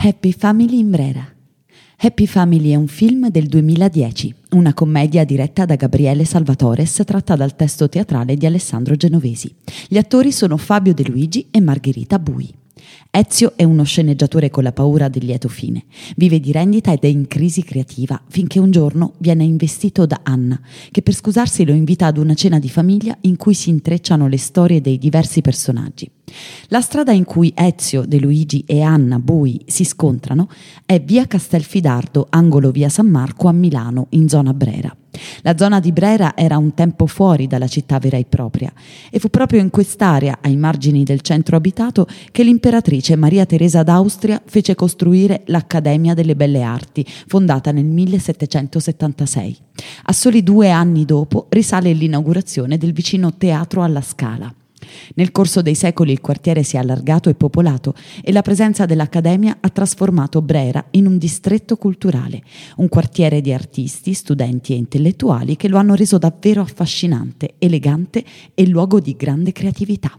Happy Family in Brera. Happy Family è un film del 2010, una commedia diretta da Gabriele Salvatores tratta dal testo teatrale di Alessandro Genovesi. Gli attori sono Fabio De Luigi e Margherita Bui. Ezio è uno sceneggiatore con la paura del lieto fine. Vive di rendita ed è in crisi creativa finché un giorno viene investito da Anna, che per scusarsi lo invita ad una cena di famiglia in cui si intrecciano le storie dei diversi personaggi. La strada in cui Ezio, De Luigi e Anna Bui si scontrano è via Castelfidardo, angolo via San Marco a Milano, in zona Brera. La zona di Brera era un tempo fuori dalla città vera e propria e fu proprio in quest'area, ai margini del centro abitato, che l'imperatrice Maria Teresa d'Austria fece costruire l'Accademia delle Belle Arti, fondata nel 1776. A soli due anni dopo risale l'inaugurazione del vicino Teatro alla Scala. Nel corso dei secoli il quartiere si è allargato e popolato e la presenza dell'Accademia ha trasformato Brera in un distretto culturale, un quartiere di artisti, studenti e intellettuali che lo hanno reso davvero affascinante, elegante e luogo di grande creatività.